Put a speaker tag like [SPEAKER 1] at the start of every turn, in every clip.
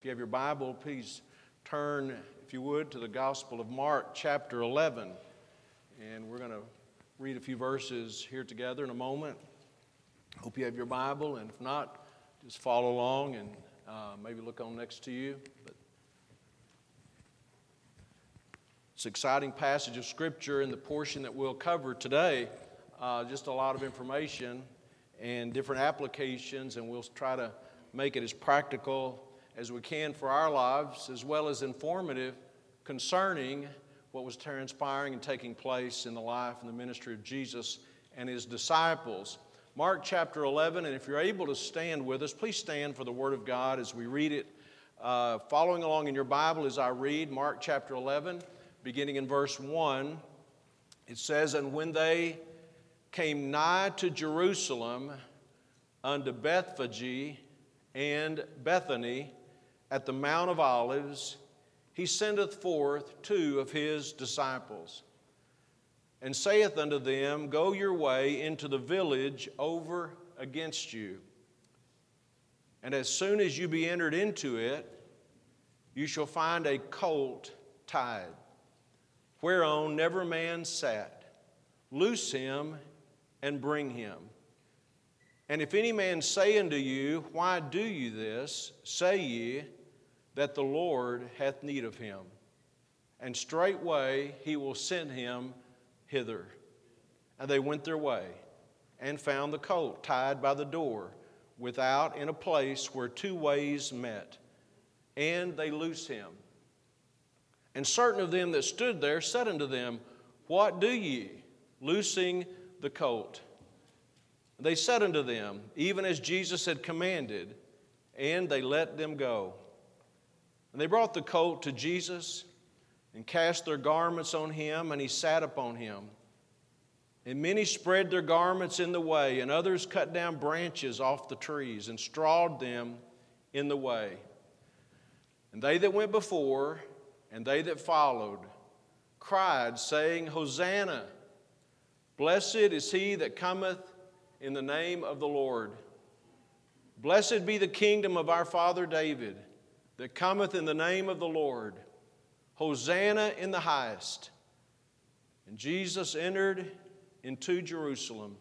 [SPEAKER 1] If you have your Bible, please turn, if you would, to the Gospel of Mark, chapter 11. And we're going to read a few verses here together in a moment. Hope you have your Bible, and if not, just follow along and uh, maybe look on next to you. But it's an exciting passage of Scripture in the portion that we'll cover today. Uh, just a lot of information and different applications, and we'll try to make it as practical as we can for our lives, as well as informative concerning what was transpiring and taking place in the life and the ministry of Jesus and his disciples. Mark chapter 11, and if you're able to stand with us, please stand for the Word of God as we read it. Uh, following along in your Bible as I read Mark chapter 11, beginning in verse 1, it says, And when they came nigh to Jerusalem unto Bethphage and Bethany, at the Mount of Olives, he sendeth forth two of his disciples, and saith unto them, Go your way into the village over against you. And as soon as you be entered into it, you shall find a colt tied, whereon never man sat. Loose him and bring him. And if any man say unto you, Why do you this? say ye, that the Lord hath need of him. And straightway he will send him hither. And they went their way and found the colt tied by the door without in a place where two ways met. And they loose him. And certain of them that stood there said unto them, What do ye, loosing the colt? They said unto them, Even as Jesus had commanded, and they let them go. And they brought the colt to Jesus and cast their garments on him, and he sat upon him. And many spread their garments in the way, and others cut down branches off the trees and strawed them in the way. And they that went before and they that followed cried, saying, Hosanna! Blessed is he that cometh in the name of the Lord. Blessed be the kingdom of our father David that cometh in the name of the Lord. Hosanna in the highest. And Jesus entered into Jerusalem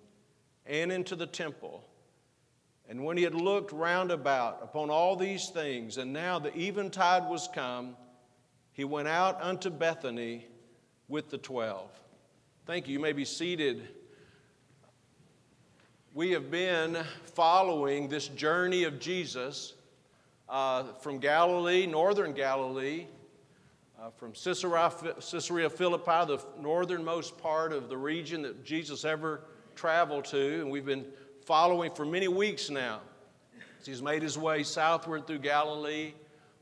[SPEAKER 1] and into the temple. And when he had looked round about upon all these things, and now the eventide was come, he went out unto Bethany with the twelve. Thank you. You may be seated. We have been following this journey of Jesus uh, from Galilee, northern Galilee, uh, from Caesarea, Caesarea Philippi, the northernmost part of the region that Jesus ever traveled to, and we've been following for many weeks now. He's made his way southward through Galilee,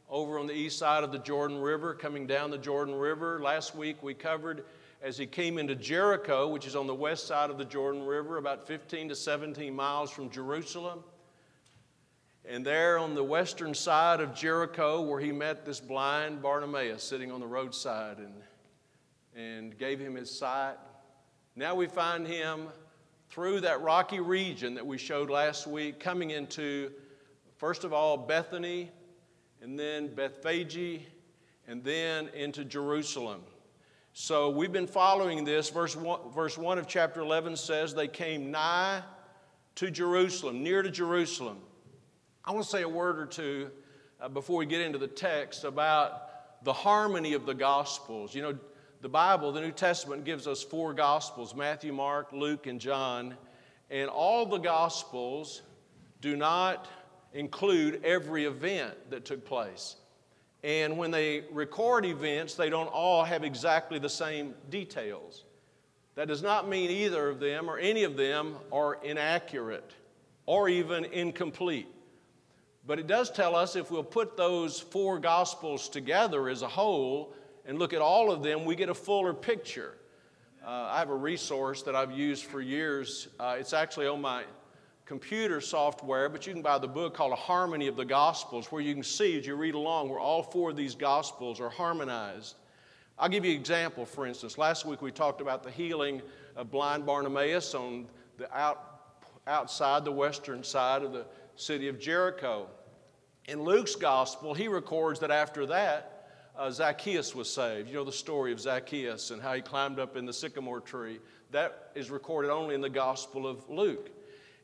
[SPEAKER 1] over on the east side of the Jordan River, coming down the Jordan River. Last week we covered as he came into Jericho, which is on the west side of the Jordan River, about 15 to 17 miles from Jerusalem. And there on the western side of Jericho, where he met this blind Bartimaeus sitting on the roadside and, and gave him his sight. Now we find him through that rocky region that we showed last week, coming into, first of all, Bethany, and then Bethphage, and then into Jerusalem. So we've been following this. Verse 1, verse 1 of chapter 11 says, They came nigh to Jerusalem, near to Jerusalem. I want to say a word or two uh, before we get into the text about the harmony of the Gospels. You know, the Bible, the New Testament, gives us four Gospels Matthew, Mark, Luke, and John. And all the Gospels do not include every event that took place. And when they record events, they don't all have exactly the same details. That does not mean either of them or any of them are inaccurate or even incomplete. But it does tell us if we'll put those four Gospels together as a whole and look at all of them, we get a fuller picture. Uh, I have a resource that I've used for years. Uh, it's actually on my computer software, but you can buy the book called A Harmony of the Gospels, where you can see as you read along where all four of these Gospels are harmonized. I'll give you an example, for instance. Last week we talked about the healing of blind Bartimaeus on the out, outside the western side of the city of Jericho. In Luke's gospel, he records that after that, uh, Zacchaeus was saved. You know the story of Zacchaeus and how he climbed up in the sycamore tree. That is recorded only in the gospel of Luke.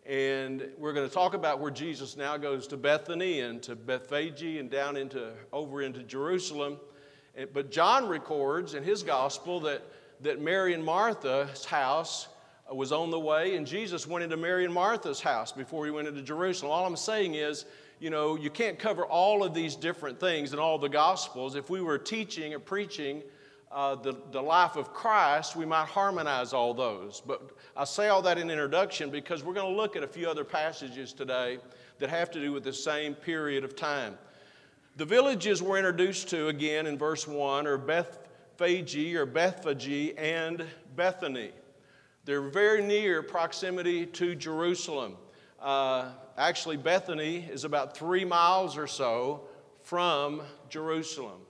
[SPEAKER 1] And we're going to talk about where Jesus now goes to Bethany and to Bethphage and down into over into Jerusalem. But John records in his gospel that, that Mary and Martha's house was on the way, and Jesus went into Mary and Martha's house before he went into Jerusalem. All I'm saying is, you know, you can't cover all of these different things in all the Gospels. If we were teaching or preaching uh, the, the life of Christ, we might harmonize all those. But I say all that in introduction because we're going to look at a few other passages today that have to do with the same period of time. The villages we're introduced to again in verse 1 are Bethphage or Bethphage and Bethany. They're very near proximity to Jerusalem. Uh, actually, Bethany is about three miles or so from Jerusalem.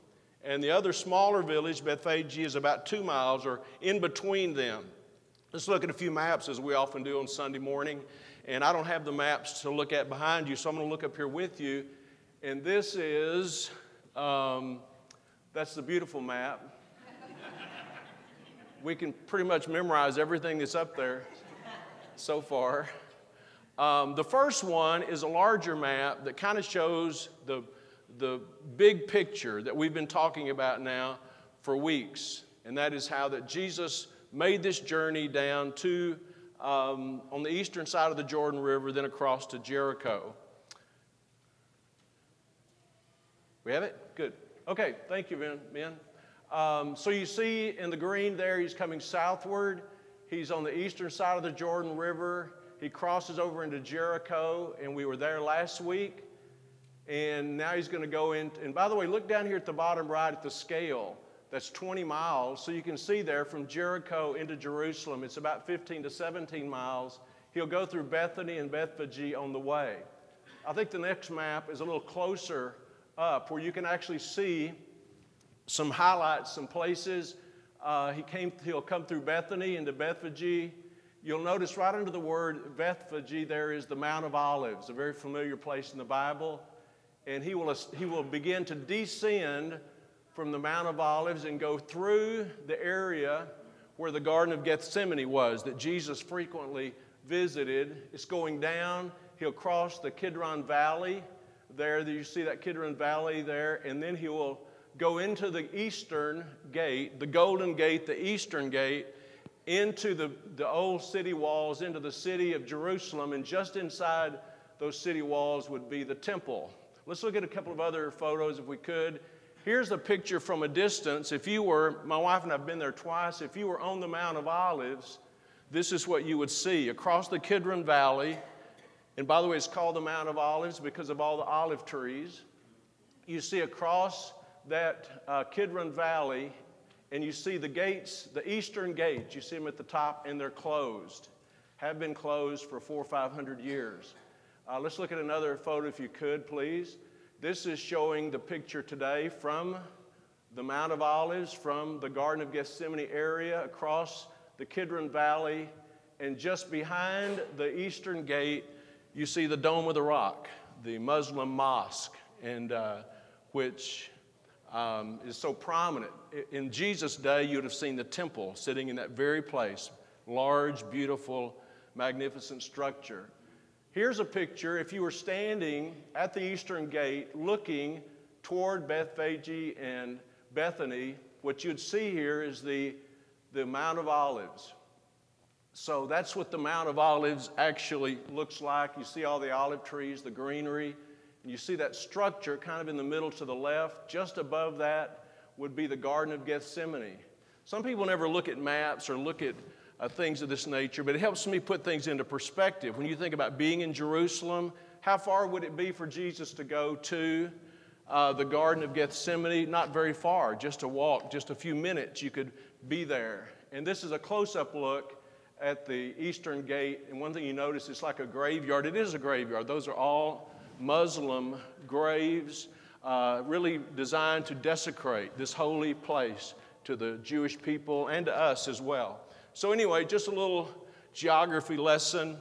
[SPEAKER 1] And the other smaller village, Bethphage, is about two miles or in between them. Let's look at a few maps as we often do on Sunday morning. And I don't have the maps to look at behind you, so I'm going to look up here with you. And this is, um, that's the beautiful map we can pretty much memorize everything that's up there so far. Um, the first one is a larger map that kind of shows the, the big picture that we've been talking about now for weeks. And that is how that Jesus made this journey down to um, on the eastern side of the Jordan River, then across to Jericho. We have it? Good. Okay, thank you, Ben. Um, so you see in the green there, he's coming southward. He's on the eastern side of the Jordan River. He crosses over into Jericho, and we were there last week. And now he's going to go in. And by the way, look down here at the bottom right at the scale. That's 20 miles. So you can see there from Jericho into Jerusalem, it's about 15 to 17 miles. He'll go through Bethany and Bethphage on the way. I think the next map is a little closer up where you can actually see some highlights, some places. Uh, he came, he'll come through Bethany into Bethphage. You'll notice right under the word Bethphage there is the Mount of Olives, a very familiar place in the Bible. And he will, he will begin to descend from the Mount of Olives and go through the area where the Garden of Gethsemane was, that Jesus frequently visited. It's going down. He'll cross the Kidron Valley there. You see that Kidron Valley there, and then he will go into the eastern gate, the golden gate, the eastern gate, into the, the old city walls, into the city of Jerusalem, and just inside those city walls would be the temple. Let's look at a couple of other photos if we could. Here's a picture from a distance. If you were, my wife and I have been there twice, if you were on the Mount of Olives, this is what you would see across the Kidron Valley. And by the way, it's called the Mount of Olives because of all the olive trees. You see across that uh, Kidron Valley and you see the gates, the eastern gates, you see them at the top, and they're closed, have been closed for four or five hundred years. Uh, let's look at another photo, if you could, please. This is showing the picture today from the Mount of Olives, from the Garden of Gethsemane area, across the Kidron Valley, and just behind the eastern gate, you see the Dome of the Rock, the Muslim mosque, and uh, which um, is so prominent. In Jesus' day, you would have seen the temple sitting in that very place large, beautiful, magnificent structure. Here's a picture if you were standing at the eastern gate looking toward Bethphage and Bethany, what you'd see here is the, the Mount of Olives. So that's what the Mount of Olives actually looks like. You see all the olive trees, the greenery. You see that structure kind of in the middle to the left. Just above that would be the Garden of Gethsemane. Some people never look at maps or look at uh, things of this nature, but it helps me put things into perspective. When you think about being in Jerusalem, how far would it be for Jesus to go to uh, the Garden of Gethsemane? Not very far, just a walk, just a few minutes, you could be there. And this is a close up look at the eastern gate. And one thing you notice, it's like a graveyard. It is a graveyard. Those are all Muslim graves, uh, really designed to desecrate this holy place to the Jewish people and to us as well. So, anyway, just a little geography lesson,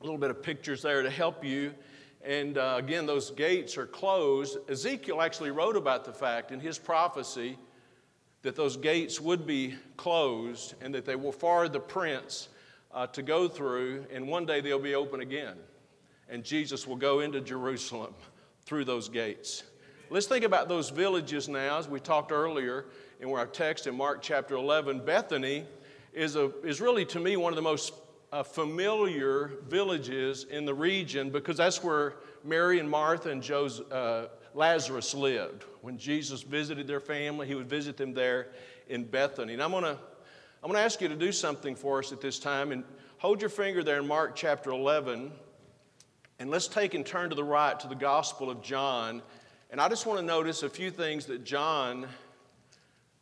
[SPEAKER 1] a little bit of pictures there to help you. And uh, again, those gates are closed. Ezekiel actually wrote about the fact in his prophecy that those gates would be closed and that they will forward the prince uh, to go through, and one day they'll be open again. And Jesus will go into Jerusalem through those gates. Let's think about those villages now, as we talked earlier in our text in Mark chapter 11. Bethany is, a, is really, to me, one of the most uh, familiar villages in the region because that's where Mary and Martha and Joseph, uh, Lazarus lived. When Jesus visited their family, he would visit them there in Bethany. And I'm going to I'm going to ask you to do something for us at this time and hold your finger there in Mark chapter 11 and let's take and turn to the right to the Gospel of John. And I just want to notice a few things that John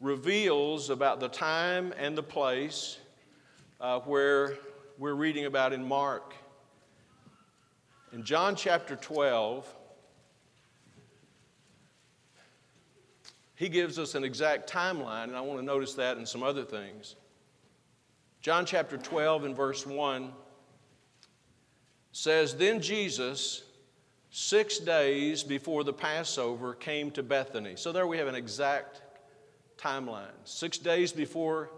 [SPEAKER 1] reveals about the time and the place uh, where we're reading about in Mark. In John chapter 12, he gives us an exact timeline, and I want to notice that and some other things. John chapter 12 and verse 1 says, Then Jesus, six days before the Passover, came to Bethany. So there we have an exact timeline. Six days before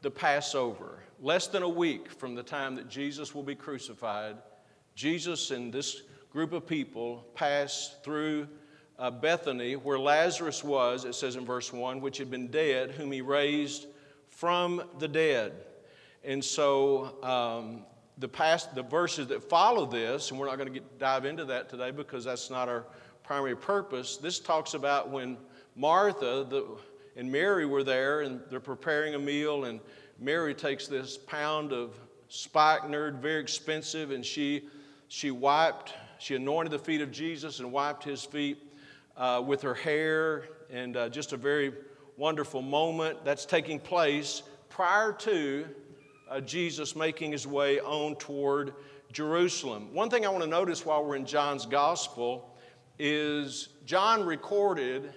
[SPEAKER 1] the Passover, less than a week from the time that Jesus will be crucified, Jesus and this group of people pass through uh, Bethany, where Lazarus was, it says in verse 1, which had been dead, whom he raised from the dead. And so um, the, past, the verses that follow this, and we're not going to dive into that today because that's not our primary purpose, this talks about when Martha the, and Mary were there and they're preparing a meal, and Mary takes this pound of spikenard, very expensive, and she, she wiped, she anointed the feet of Jesus and wiped his feet uh, with her hair, and uh, just a very wonderful moment that's taking place prior to uh, Jesus making his way on toward Jerusalem. One thing I want to notice while we're in John's gospel is John recorded,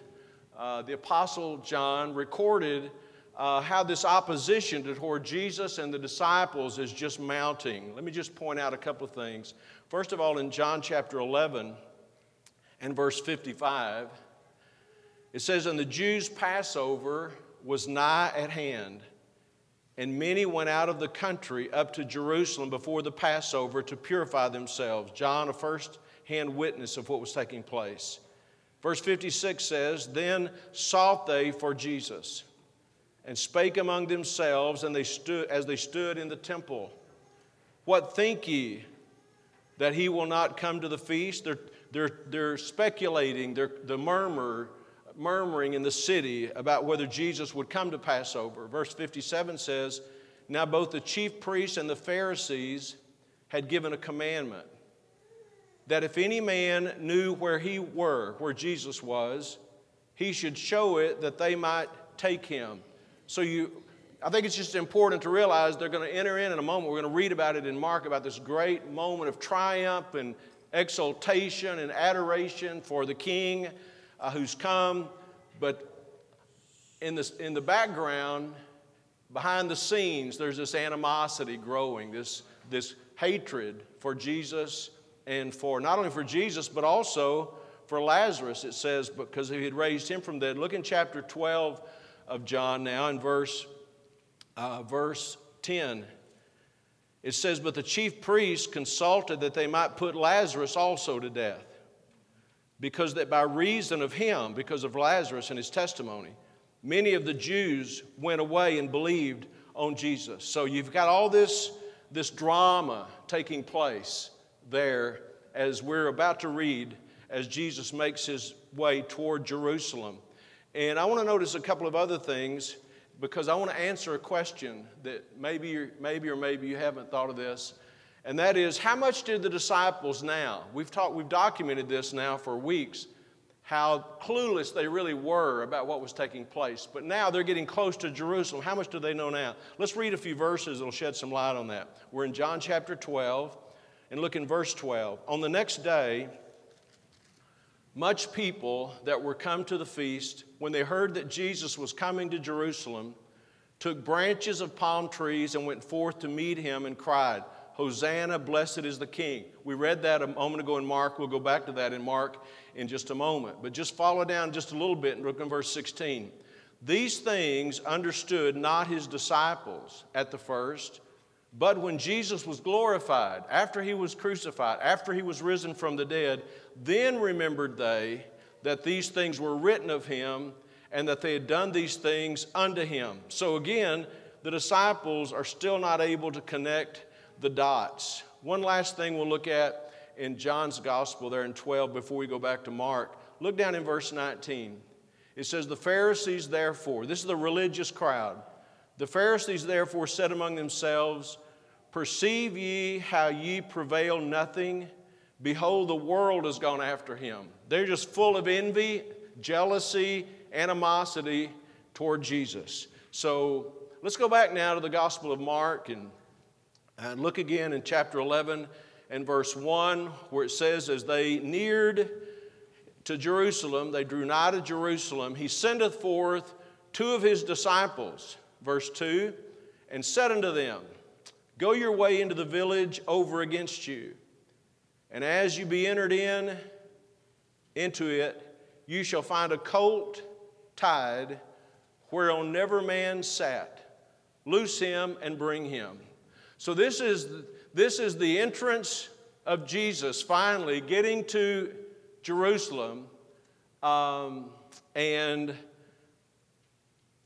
[SPEAKER 1] uh, the Apostle John recorded uh, how this opposition toward Jesus and the disciples is just mounting. Let me just point out a couple of things. First of all, in John chapter 11 and verse 55, it says, And the Jews' Passover was nigh at hand, and many went out of the country up to Jerusalem before the Passover to purify themselves. John, a first hand witness of what was taking place. Verse 56 says, Then sought they for Jesus and spake among themselves and they stood, as they stood in the temple. What think ye? That he will not come to the feast? They're, they're, they're speculating, they're, the murmur, murmuring in the city about whether Jesus would come to Passover. Verse 57 says, Now both the chief priests and the Pharisees had given a commandment that if any man knew where he were, where Jesus was, he should show it that they might take him. So you, I think it's just important to realize they're going to enter in in a moment. We're going to read about it in Mark about this great moment of triumph and exultation and adoration for the King uh, who's come. But in, this, in the background, behind the scenes, there's this animosity growing, this, this hatred for Jesus and for not only for Jesus, but also for Lazarus, it says, because he had raised him from the dead. Look in chapter 12 of John now in verse, uh, verse 10. It says, But the chief priests consulted that they might put Lazarus also to death, because that by reason of him, because of Lazarus and his testimony, many of the Jews went away and believed on Jesus. So you've got all this, this drama taking place there as we're about to read as Jesus makes his way toward Jerusalem. And I want to notice a couple of other things because I want to answer a question that maybe, maybe or maybe you haven't thought of this. And that is, how much did the disciples now, we've, talked, we've documented this now for weeks, how clueless they really were about what was taking place. But now they're getting close to Jerusalem. How much do they know now? Let's read a few verses that'll shed some light on that. We're in John chapter 12, and look in verse 12. On the next day, much people that were come to the feast, when they heard that Jesus was coming to Jerusalem, took branches of palm trees and went forth to meet him and cried, Hosanna, blessed is the King. We read that a moment ago in Mark. We'll go back to that in Mark in just a moment. But just follow down just a little bit and look in verse 16. These things understood not his disciples at the first, but when Jesus was glorified, after he was crucified, after he was risen from the dead, then remembered they that these things were written of him and that they had done these things unto him. So again, the disciples are still not able to connect the dots. One last thing we'll look at in John's gospel there in 12 before we go back to Mark. Look down in verse 19. It says, The Pharisees therefore, this is the religious crowd, the Pharisees therefore said among themselves, Perceive ye how ye prevail nothing? Behold, the world has gone after him. They're just full of envy, jealousy, animosity toward Jesus. So let's go back now to the Gospel of Mark and, and look again in chapter 11 and verse 1, where it says, As they neared to Jerusalem, they drew nigh to Jerusalem, he sendeth forth two of his disciples, verse 2, and said unto them, Go your way into the village over against you. And as you be entered in into it, you shall find a colt tied whereon never man sat. Loose him and bring him. So this is this is the entrance of Jesus finally getting to Jerusalem, um, and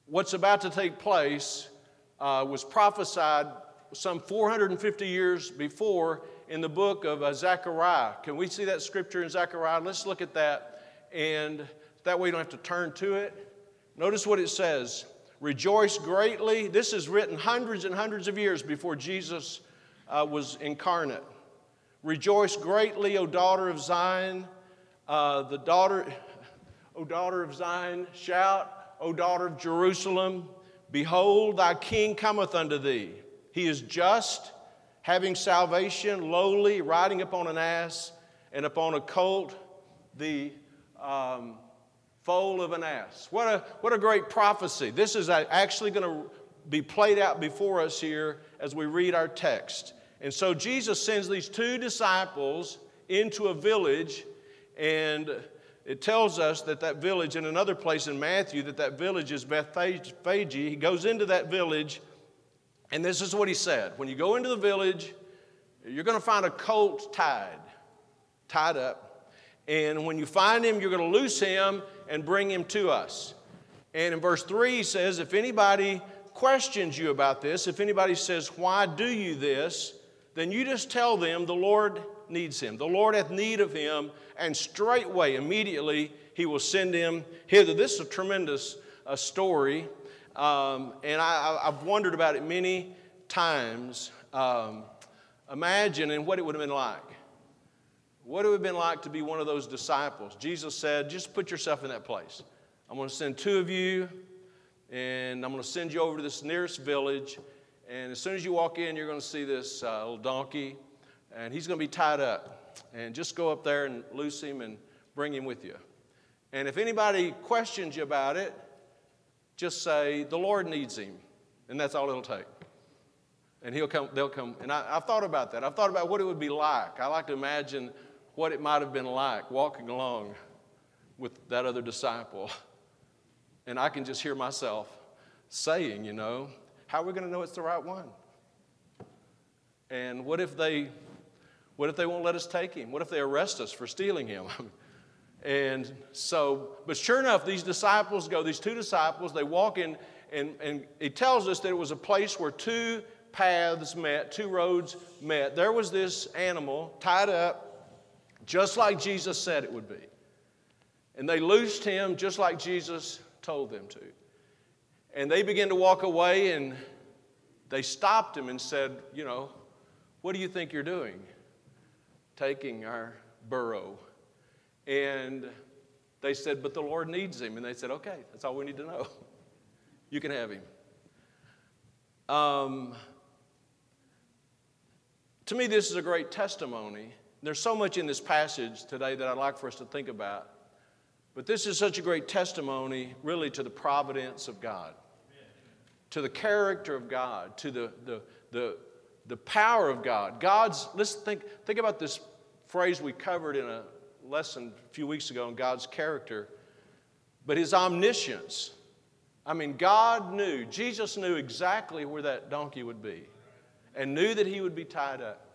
[SPEAKER 1] what's about to take place uh, was prophesied some 450 years before in the book of uh, Zechariah. Can we see that scripture in Zechariah? Let's look at that, and that way you don't have to turn to it. Notice what it says Rejoice greatly. This is written hundreds and hundreds of years before Jesus uh, was incarnate. Rejoice greatly, O daughter of Zion. Uh, the daughter, O daughter of Zion, shout, O daughter of Jerusalem. Behold, thy king cometh unto thee. He is just, having salvation, lowly, riding upon an ass, and upon a colt, the um, foal of an ass. What a, what a great prophecy. This is actually going to be played out before us here as we read our text. And so Jesus sends these two disciples into a village, and it tells us that that village, in another place in Matthew, that that village is Bethphage. He goes into that village, and this is what he said When you go into the village, you're going to find a colt tied, tied up. And when you find him, you're going to loose him and bring him to us. And in verse 3, he says, If anybody questions you about this, if anybody says, Why do you this? then you just tell them the Lord needs him. The Lord hath need of him, and straightway, immediately, he will send him hither. This is a tremendous uh, story, um, and I, have wondered about it many times. Um, imagine what it would have been like. What it would have been like to be one of those disciples. Jesus said, just put yourself in that place. I'm going to send two of you, and I'm going to send you over to this nearest village. And as soon as you walk in, you're going to see this uh, little donkey, and he's going to be tied up. And just go up there and loose him and bring him with you. And if anybody questions you about it, just say, The Lord needs him. And that's all it'll take. And he'll come, they'll come. And I, have thought about that. I've thought about what it would be like. I like to imagine what it might have been like walking along with that other disciple. And I can just hear myself saying, you know, how are we going to know it's the right one? And what if they what if they won't let us take him? What if they arrest us for stealing him? and so, but sure enough, these disciples go, these two disciples, they walk in, and, and it tells us that it was a place where two paths met, two roads met. There was this animal tied up just like Jesus said it would be. And they loosed him just like Jesus told them to. And they began to walk away, and they stopped him and said, You know, what do you think you're doing? Taking our burro. And they said, But the Lord needs him. And they said, Okay, that's all we need to know. You can have him. Um, to me, this is a great testimony there's so much in this passage today that I'd like for us to think about. But this is such a great testimony, really, to the providence of God, to the character of God, to the, the, the, the power of God. God's, let's think, think about this phrase we covered in a lesson a few weeks ago on God's character, but his omniscience. I mean, God knew, Jesus knew exactly where that donkey would be, and knew that he would be tied up,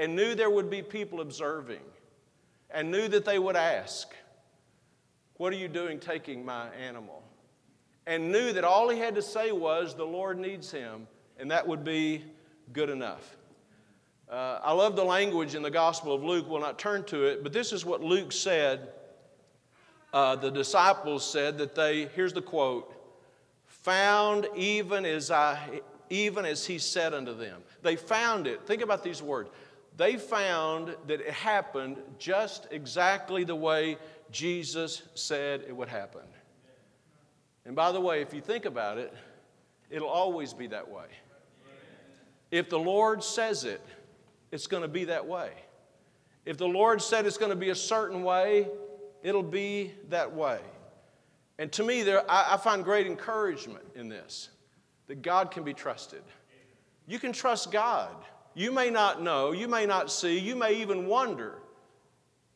[SPEAKER 1] and knew there would be people observing, and knew that they would ask, What are you doing taking my animal? And knew that all he had to say was, The Lord needs him, and that would be good enough. Uh, I love the language in the Gospel of Luke. We'll not turn to it, but this is what Luke said. Uh, the disciples said that they, here's the quote, found even as I, even as he said unto them. They found it. Think about these words. They found that it happened just exactly the way Jesus said it would happen. And by the way, if you think about it, it'll always be that way. If the Lord says it, it's going to be that way. If the Lord said it's going to be a certain way, it'll be that way. And to me, there, I, I find great encouragement in this that God can be trusted. You can trust God. You may not know, you may not see, you may even wonder.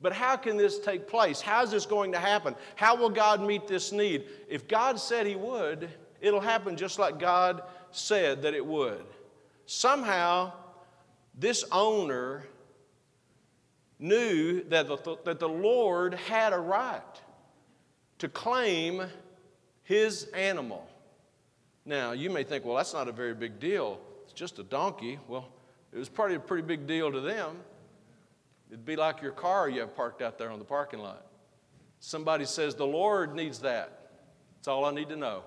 [SPEAKER 1] But how can this take place? How is this going to happen? How will God meet this need? If God said He would, it'll happen just like God said that it would. Somehow, this owner knew that the, that the Lord had a right to claim his animal. Now, you may think, well, that's not a very big deal. It's just a donkey. Well, it was probably a pretty big deal to them. It'd be like your car you have parked out there on the parking lot. Somebody says, The Lord needs that. That's all I need to know.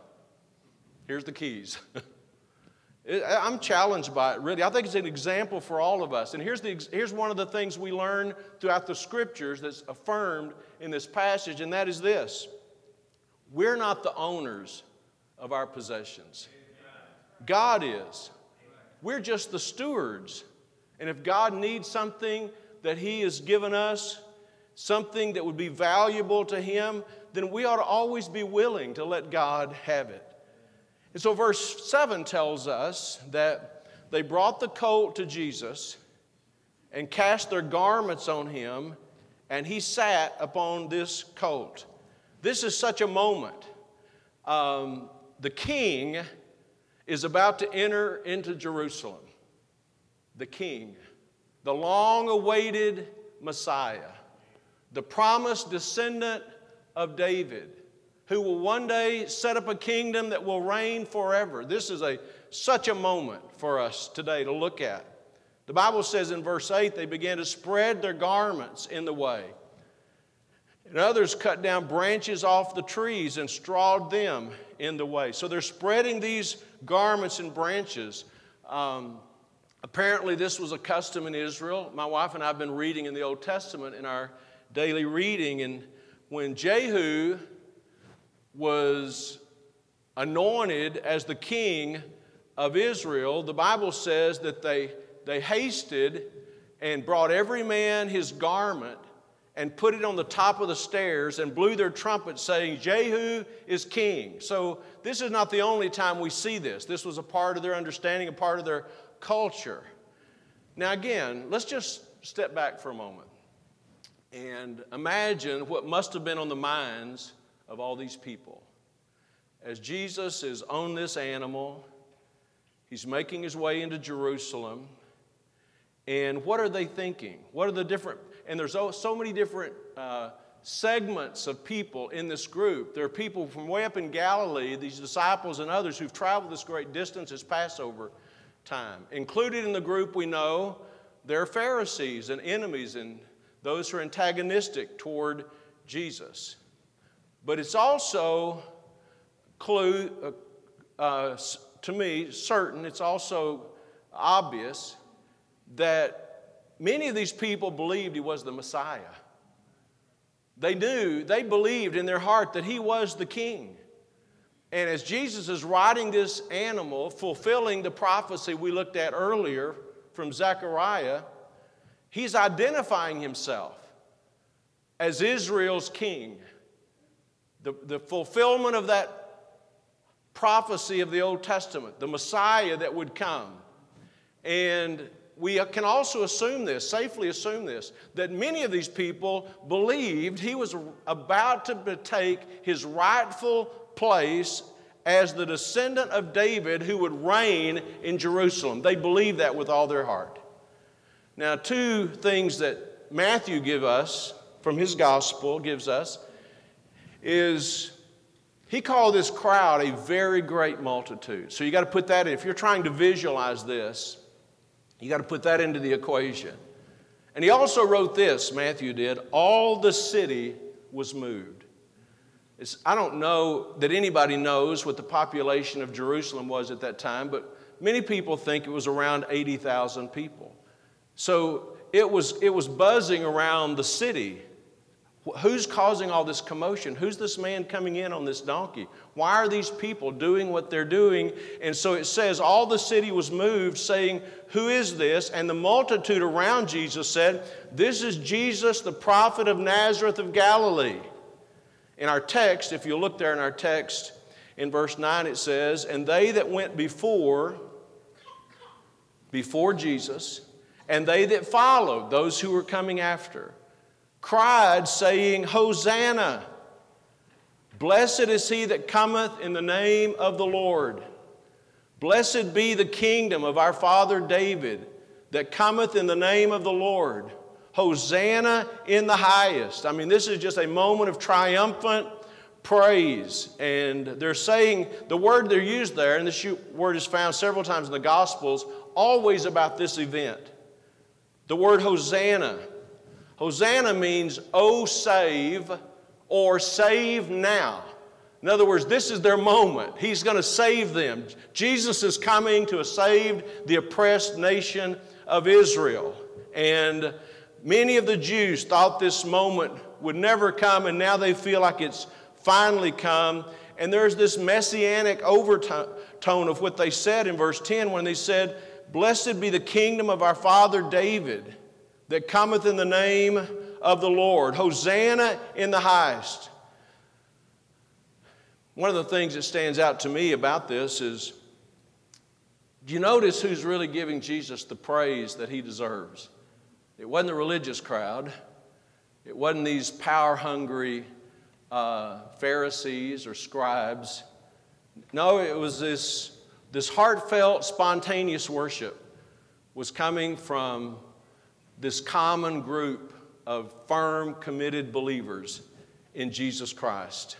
[SPEAKER 1] Here's the keys. I'm challenged by it, really. I think it's an example for all of us. And here's, the, here's one of the things we learn throughout the scriptures that's affirmed in this passage, and that is this we're not the owners of our possessions, God is. We're just the stewards. And if God needs something that He has given us, something that would be valuable to Him, then we ought to always be willing to let God have it. And so, verse 7 tells us that they brought the colt to Jesus and cast their garments on him, and he sat upon this colt. This is such a moment. Um, the king is about to enter into Jerusalem. The king, the long awaited Messiah, the promised descendant of David who will one day set up a kingdom that will reign forever. This is a, such a moment for us today to look at. The Bible says in verse 8, they began to spread their garments in the way. And others cut down branches off the trees and strawed them in the way. So they're spreading these garments and branches. Um, apparently, this was a custom in Israel. My wife and I have been reading in the Old Testament in our daily reading. And when Jehu was anointed as the king of Israel, the Bible says that they, they hasted and brought every man his garment and put it on the top of the stairs and blew their trumpets, saying, Jehu is king. So this is not the only time we see this. This was a part of their understanding, a part of their culture. Now, again, let's just step back for a moment and imagine what must have been on the minds of all these people. As Jesus is on this animal, he's making his way into Jerusalem. And what are they thinking? What are the different, and there's so many different uh, segments of people in this group. There are people from way up in Galilee, these disciples and others who've traveled this great distance as Passover time. Included in the group, we know there are Pharisees and enemies and those who are antagonistic toward Jesus. But it's also clue uh, uh, to me certain. It's also obvious that many of these people believed he was the Messiah. They knew, they believed in their heart that he was the king. And as Jesus is riding this animal, fulfilling the prophecy we looked at earlier from Zechariah, he's identifying himself as Israel's king the, the fulfillment of that prophecy of the Old Testament, the Messiah that would come. And we can also assume this, safely assume this, that many of these people believed he was about to take his rightful place as the descendant of David who would reign in Jerusalem. They believed that with all their heart. Now, two things that Matthew give us from his gospel gives us is he called this crowd a very great multitude. So you got to put that in. If you're trying to visualize this, you got to put that into the equation. And he also wrote this, Matthew did, all the city was moved. It's, I don't know that anybody knows what the population of Jerusalem was at that time, but many people think it was around 80,000 people. So it was, it was buzzing around the city. Who's causing all this commotion? Who's this man coming in on this donkey? Why are these people doing what they're doing? And so it says, All the city was moved, saying, Who is this? And the multitude around Jesus said, This is Jesus, the prophet of Nazareth of Galilee. In our text, if you look there in our text, in verse 9 it says, And they that went before, before Jesus, and they that followed, those who were coming after, cried, saying, Hosanna! Blessed is he that cometh in the name of the Lord. Blessed be the kingdom of our father David that cometh in the name of the Lord. Hosanna in the highest. I mean, this is just a moment of triumphant praise. And they're saying the word they're used there, and this word is found several times in the Gospels, always about this event. The word Hosanna. Hosanna means, oh, save, or save now. In other words, this is their moment. He's going to save them. Jesus is coming to save the oppressed nation of Israel. And many of the Jews thought this moment would never come, and now they feel like it's finally come. And there's this messianic overtone of what they said in verse 10 when they said, Blessed be the kingdom of our father David that cometh in the name of the Lord. Hosanna in the highest. One of the things that stands out to me about this is do you notice who's really giving Jesus the praise that he deserves? It wasn't the religious crowd, it wasn't these power hungry uh, Pharisees or scribes. No, it was this, this heartfelt, spontaneous worship was coming from this common group of firm, committed believers in Jesus Christ.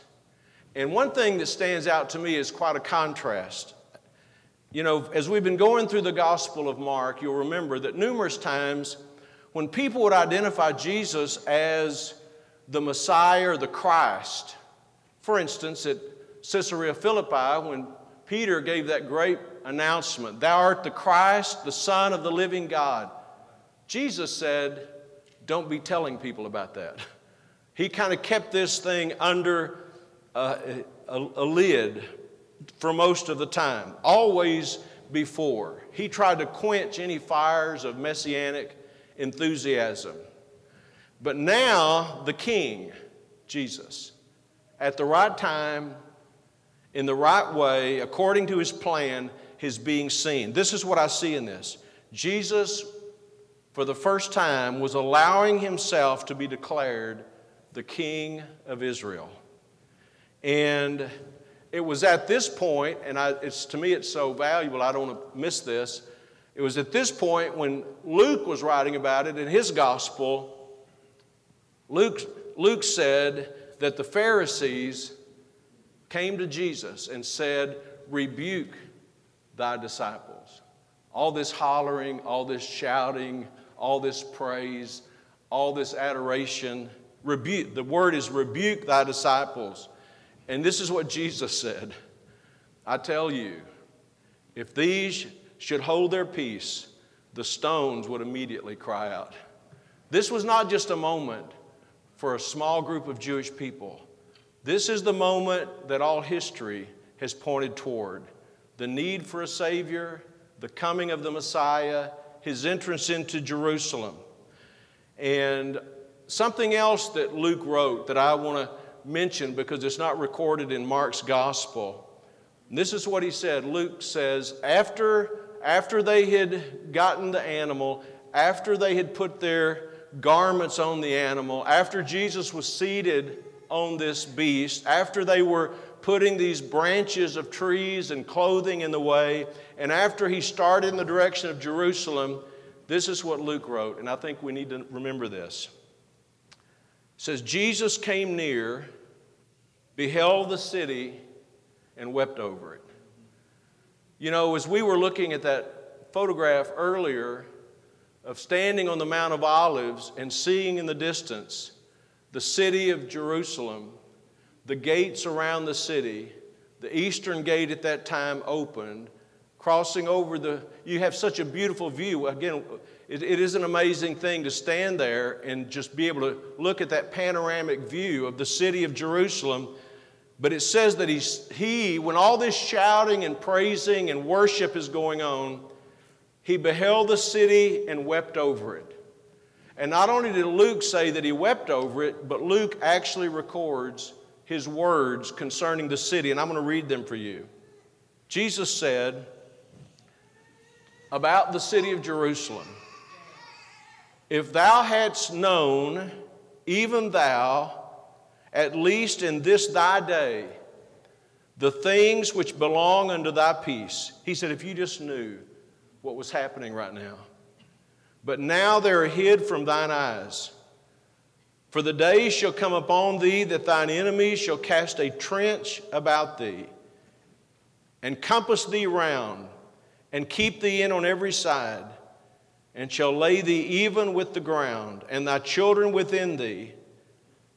[SPEAKER 1] And one thing that stands out to me is quite a contrast. You know, as we've been going through the Gospel of Mark, you'll remember that numerous times when people would identify Jesus as the Messiah or the Christ, for instance, at Caesarea Philippi, when Peter gave that great announcement, Thou art the Christ, the Son of the living God. Jesus said, Don't be telling people about that. He kind of kept this thing under a, a, a lid for most of the time, always before. He tried to quench any fires of messianic enthusiasm. But now, the King, Jesus, at the right time, in the right way, according to his plan, is being seen. This is what I see in this. Jesus for the first time, was allowing himself to be declared the King of Israel. And it was at this point, and I, it's, to me it's so valuable, I don't want to miss this. It was at this point when Luke was writing about it in his gospel. Luke, Luke said that the Pharisees came to Jesus and said, Rebuke thy disciples. All this hollering, all this shouting, all this praise, all this adoration. Rebuke, the word is rebuke thy disciples. And this is what Jesus said I tell you, if these should hold their peace, the stones would immediately cry out. This was not just a moment for a small group of Jewish people. This is the moment that all history has pointed toward the need for a Savior, the coming of the Messiah, his entrance into Jerusalem. And something else that Luke wrote that I want to mention because it's not recorded in Mark's gospel. this is what he said. Luke says, after, after they had gotten the animal, after they had put their garments on the animal, after Jesus was seated on this beast, after they were putting these branches of trees and clothing in the way, and after he started in the direction of Jerusalem, this is what Luke wrote, and I think we need to remember this. It says, Jesus came near, beheld the city, and wept over it. You know, as we were looking at that photograph earlier of standing on the Mount of Olives and seeing in the distance the city of Jerusalem, the gates around the city, the eastern gate at that time opened, crossing over the, you have such a beautiful view. Again, it, it is an amazing thing to stand there and just be able to look at that panoramic view of the city of Jerusalem. But it says that he's, he, when all this shouting and praising and worship is going on, he beheld the city and wept over it. And not only did Luke say that he wept over it, but Luke actually records his words concerning the city, and I'm going to read them for you. Jesus said about the city of Jerusalem If thou hadst known, even thou, at least in this thy day, the things which belong unto thy peace. He said, if you just knew what was happening right now. But now they're hid from thine eyes. For the days shall come upon thee that thine enemies shall cast a trench about thee, and compass thee round, and keep thee in on every side, and shall lay thee even with the ground, and thy children within thee,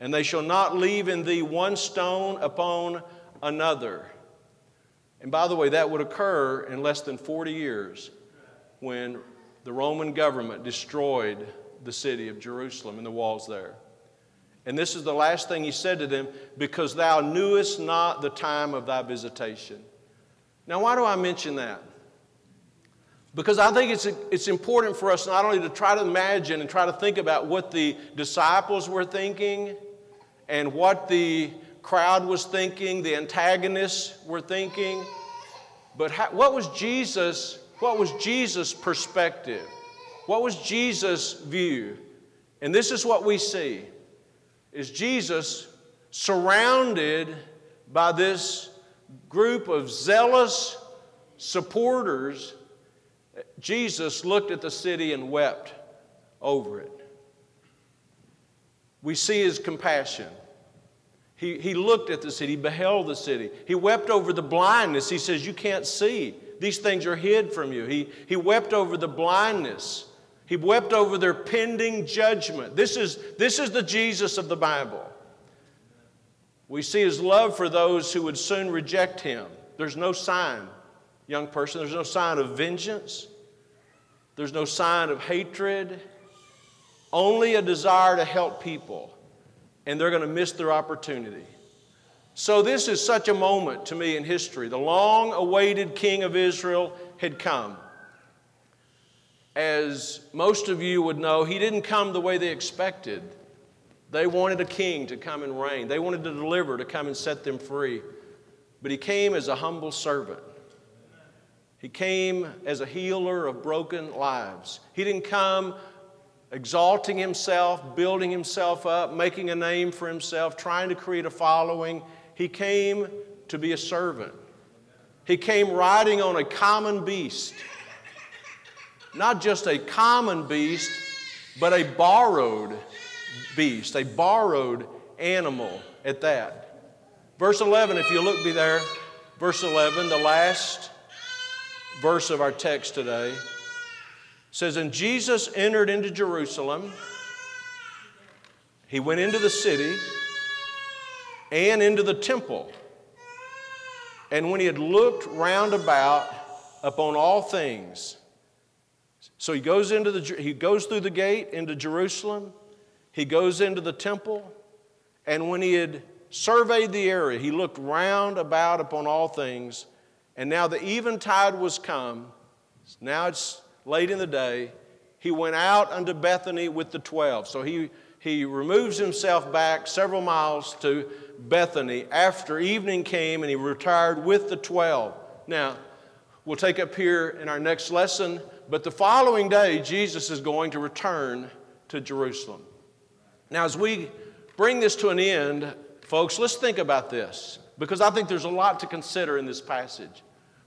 [SPEAKER 1] and they shall not leave in thee one stone upon another. And by the way, that would occur in less than 40 years when the Roman government destroyed the city of Jerusalem and the walls there. And this is the last thing he said to them because thou knewest not the time of thy visitation. Now, why do I mention that? Because I think it's, it's important for us not only to try to imagine and try to think about what the disciples were thinking and what the crowd was thinking, the antagonists were thinking, but how, what was Jesus, what was Jesus' perspective? What was Jesus' view? And this is what we see is Jesus surrounded by this group of zealous supporters. Jesus looked at the city and wept over it. We see his compassion. He, he looked at the city, beheld the city. He wept over the blindness. He says, You can't see. These things are hid from you. He, he wept over the blindness he wept over their pending judgment. This is, this is the Jesus of the Bible. We see his love for those who would soon reject him. There's no sign, young person, there's no sign of vengeance, there's no sign of hatred, only a desire to help people, and they're going to miss their opportunity. So, this is such a moment to me in history. The long awaited king of Israel had come as most of you would know, he didn't come the way they expected. They wanted a king to come and reign, they wanted to deliver, to come and set them free. But he came as a humble servant. He came as a healer of broken lives. He didn't come exalting himself, building himself up, making a name for himself, trying to create a following. He came to be a servant. He came riding on a common beast not just a common beast, but a borrowed beast, a borrowed animal at that. Verse 11, if you look be there, verse 11, the last verse of our text today says, And Jesus entered into Jerusalem. He went into the city and into the temple. And when he had looked round about upon all things, so he goes, into the, he goes through the gate into Jerusalem, he goes into the temple, and when he had surveyed the area, he looked round about upon all things, and now the eventide was come. Now it's late in the day. He went out unto Bethany with the twelve. So he, he removes himself back several miles to Bethany after evening came, and he retired with the twelve. Now, we'll take up here in our next lesson. But the following day, Jesus is going to return to Jerusalem. Now, as we bring this to an end, folks, let's think about this because I think there's a lot to consider in this passage.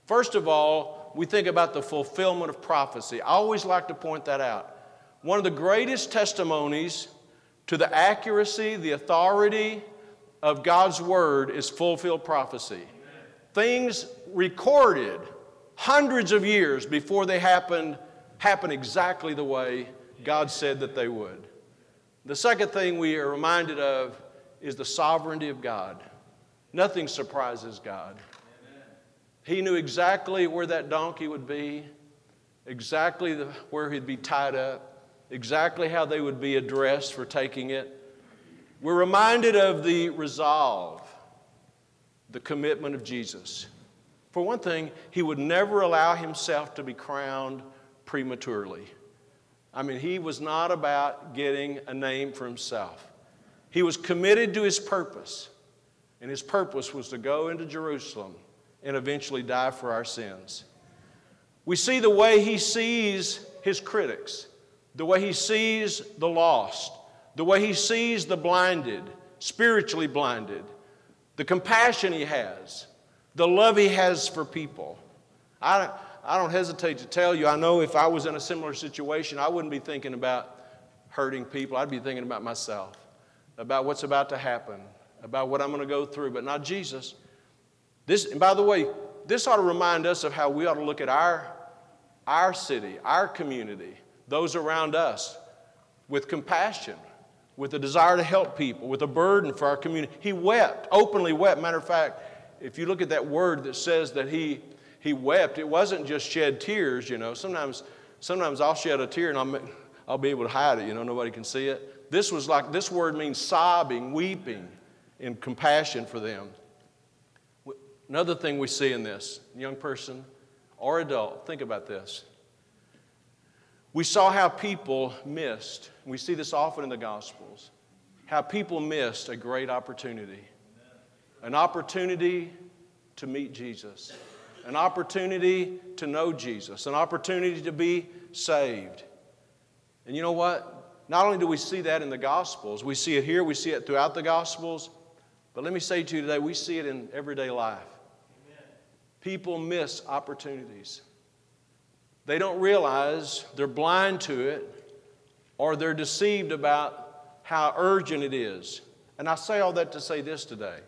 [SPEAKER 1] First of all, we think about the fulfillment of prophecy. I always like to point that out. One of the greatest testimonies to the accuracy, the authority of God's word is fulfilled prophecy. Things recorded hundreds of years before they happened happen exactly the way God said that they would. The second thing we are reminded of is the sovereignty of God. Nothing surprises God. He knew exactly where that donkey would be, exactly the, where he'd be tied up, exactly how they would be addressed for taking it. We're reminded of the resolve, the commitment of Jesus. For one thing, he would never allow himself to be crowned prematurely. I mean, he was not about getting a name for himself. He was committed to his purpose, and his purpose was to go into Jerusalem and eventually die for our sins. We see the way he sees his critics, the way he sees the lost, the way he sees the blinded, spiritually blinded, the compassion he has the love he has for people. I, I don't hesitate to tell you, I know if I was in a similar situation, I wouldn't be thinking about hurting people. I'd be thinking about myself, about what's about to happen, about what I'm going to go through, but not Jesus. This, and by the way, this ought to remind us of how we ought to look at our, our city, our community, those around us with compassion, with a desire to help people, with a burden for our community. He wept, openly wept. Matter of fact, if you look at that word that says that he, he wept, it wasn't just shed tears, you know. Sometimes, sometimes I'll shed a tear and I'll, I'll be able to hide it, you know, nobody can see it. This was like, this word means sobbing, weeping in compassion for them. Another thing we see in this, young person or adult, think about this. We saw how people missed, we see this often in the Gospels, how people missed a great opportunity an opportunity to meet Jesus, an opportunity to know Jesus, an opportunity to be saved. And you know what? Not only do we see that in the Gospels, we see it here, we see it throughout the Gospels, but let me say to you today, we see it in everyday life. Amen. People miss opportunities. They don't realize they're blind to it or they're deceived about how urgent it is. And I say all that to say this today.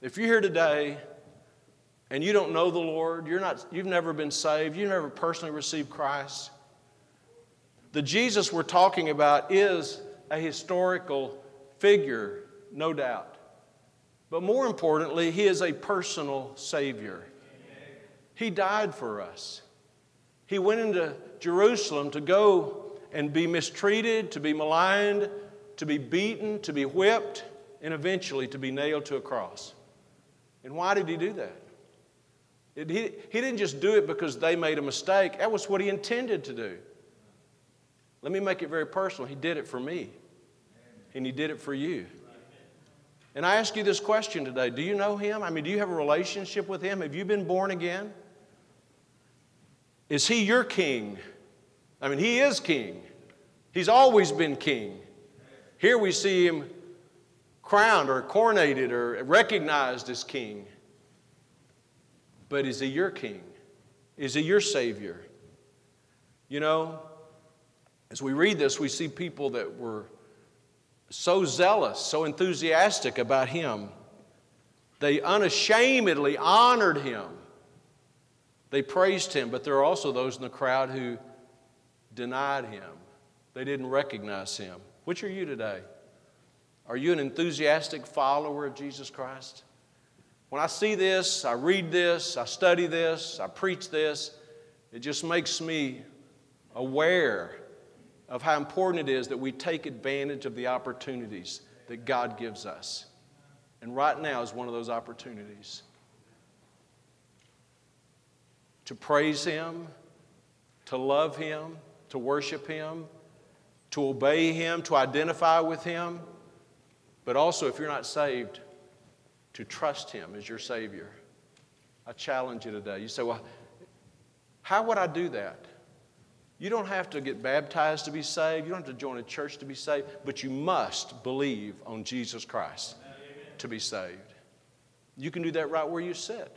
[SPEAKER 1] If you're here today and you don't know the Lord, you're not, you've never been saved, you've never personally received Christ, the Jesus we're talking about is a historical figure, no doubt. But more importantly, he is a personal Savior. He died for us. He went into Jerusalem to go and be mistreated, to be maligned, to be beaten, to be whipped, and eventually to be nailed to a cross. And why did he do that? It, he, he didn't just do it because they made a mistake, that was what he intended to do. Let me make it very personal. He did it for me, and he did it for you. And I ask you this question today Do you know him? I mean, do you have a relationship with him? Have you been born again? Is he your king? I mean, he is king. He's always been king. Here we see him crowned or coronated or recognized as king. But is he your king? Is he your savior? You know, as we read this, we see people that were so zealous, so enthusiastic about him. They unashamedly honored him. They praised him, but there are also those in the crowd who denied him. They didn't recognize him. Which are you today? Are you an enthusiastic follower of Jesus Christ? When I see this, I read this, I study this, I preach this, it just makes me aware of how important it is that we take advantage of the opportunities that God gives us. And right now is one of those opportunities to praise Him, to love Him, to worship Him, to obey Him, to identify with Him but also, if you're not saved, to trust Him as your Savior. I challenge you today. You say, well, How would I do that? You don't have to get baptized to be saved. You don't have to join a church to be saved, but you must believe on Jesus Christ to be saved. You can do that right where you sit.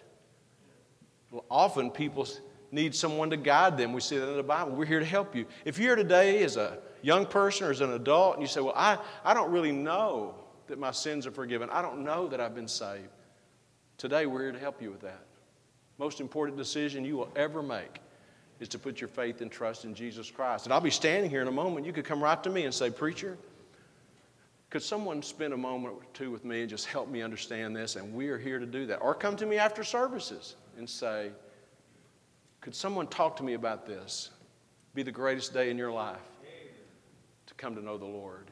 [SPEAKER 1] Often people need someone to guide them. We see that in the Bible. We're here to help you. If you're here today as a young person or as an adult and you say, Well, I, I don't really know that my sins are forgiven, I don't know that I've been saved. Today, we're here to help you with that. Most important decision you will ever make is to put your faith and trust in Jesus Christ. And I'll be standing here in a moment. You could come right to me and say, Preacher, could someone spend a moment or two with me and just help me understand this? And we are here to do that. Or come to me after services and say, Could someone talk to me about this? Be the greatest day in your life to come to know the Lord.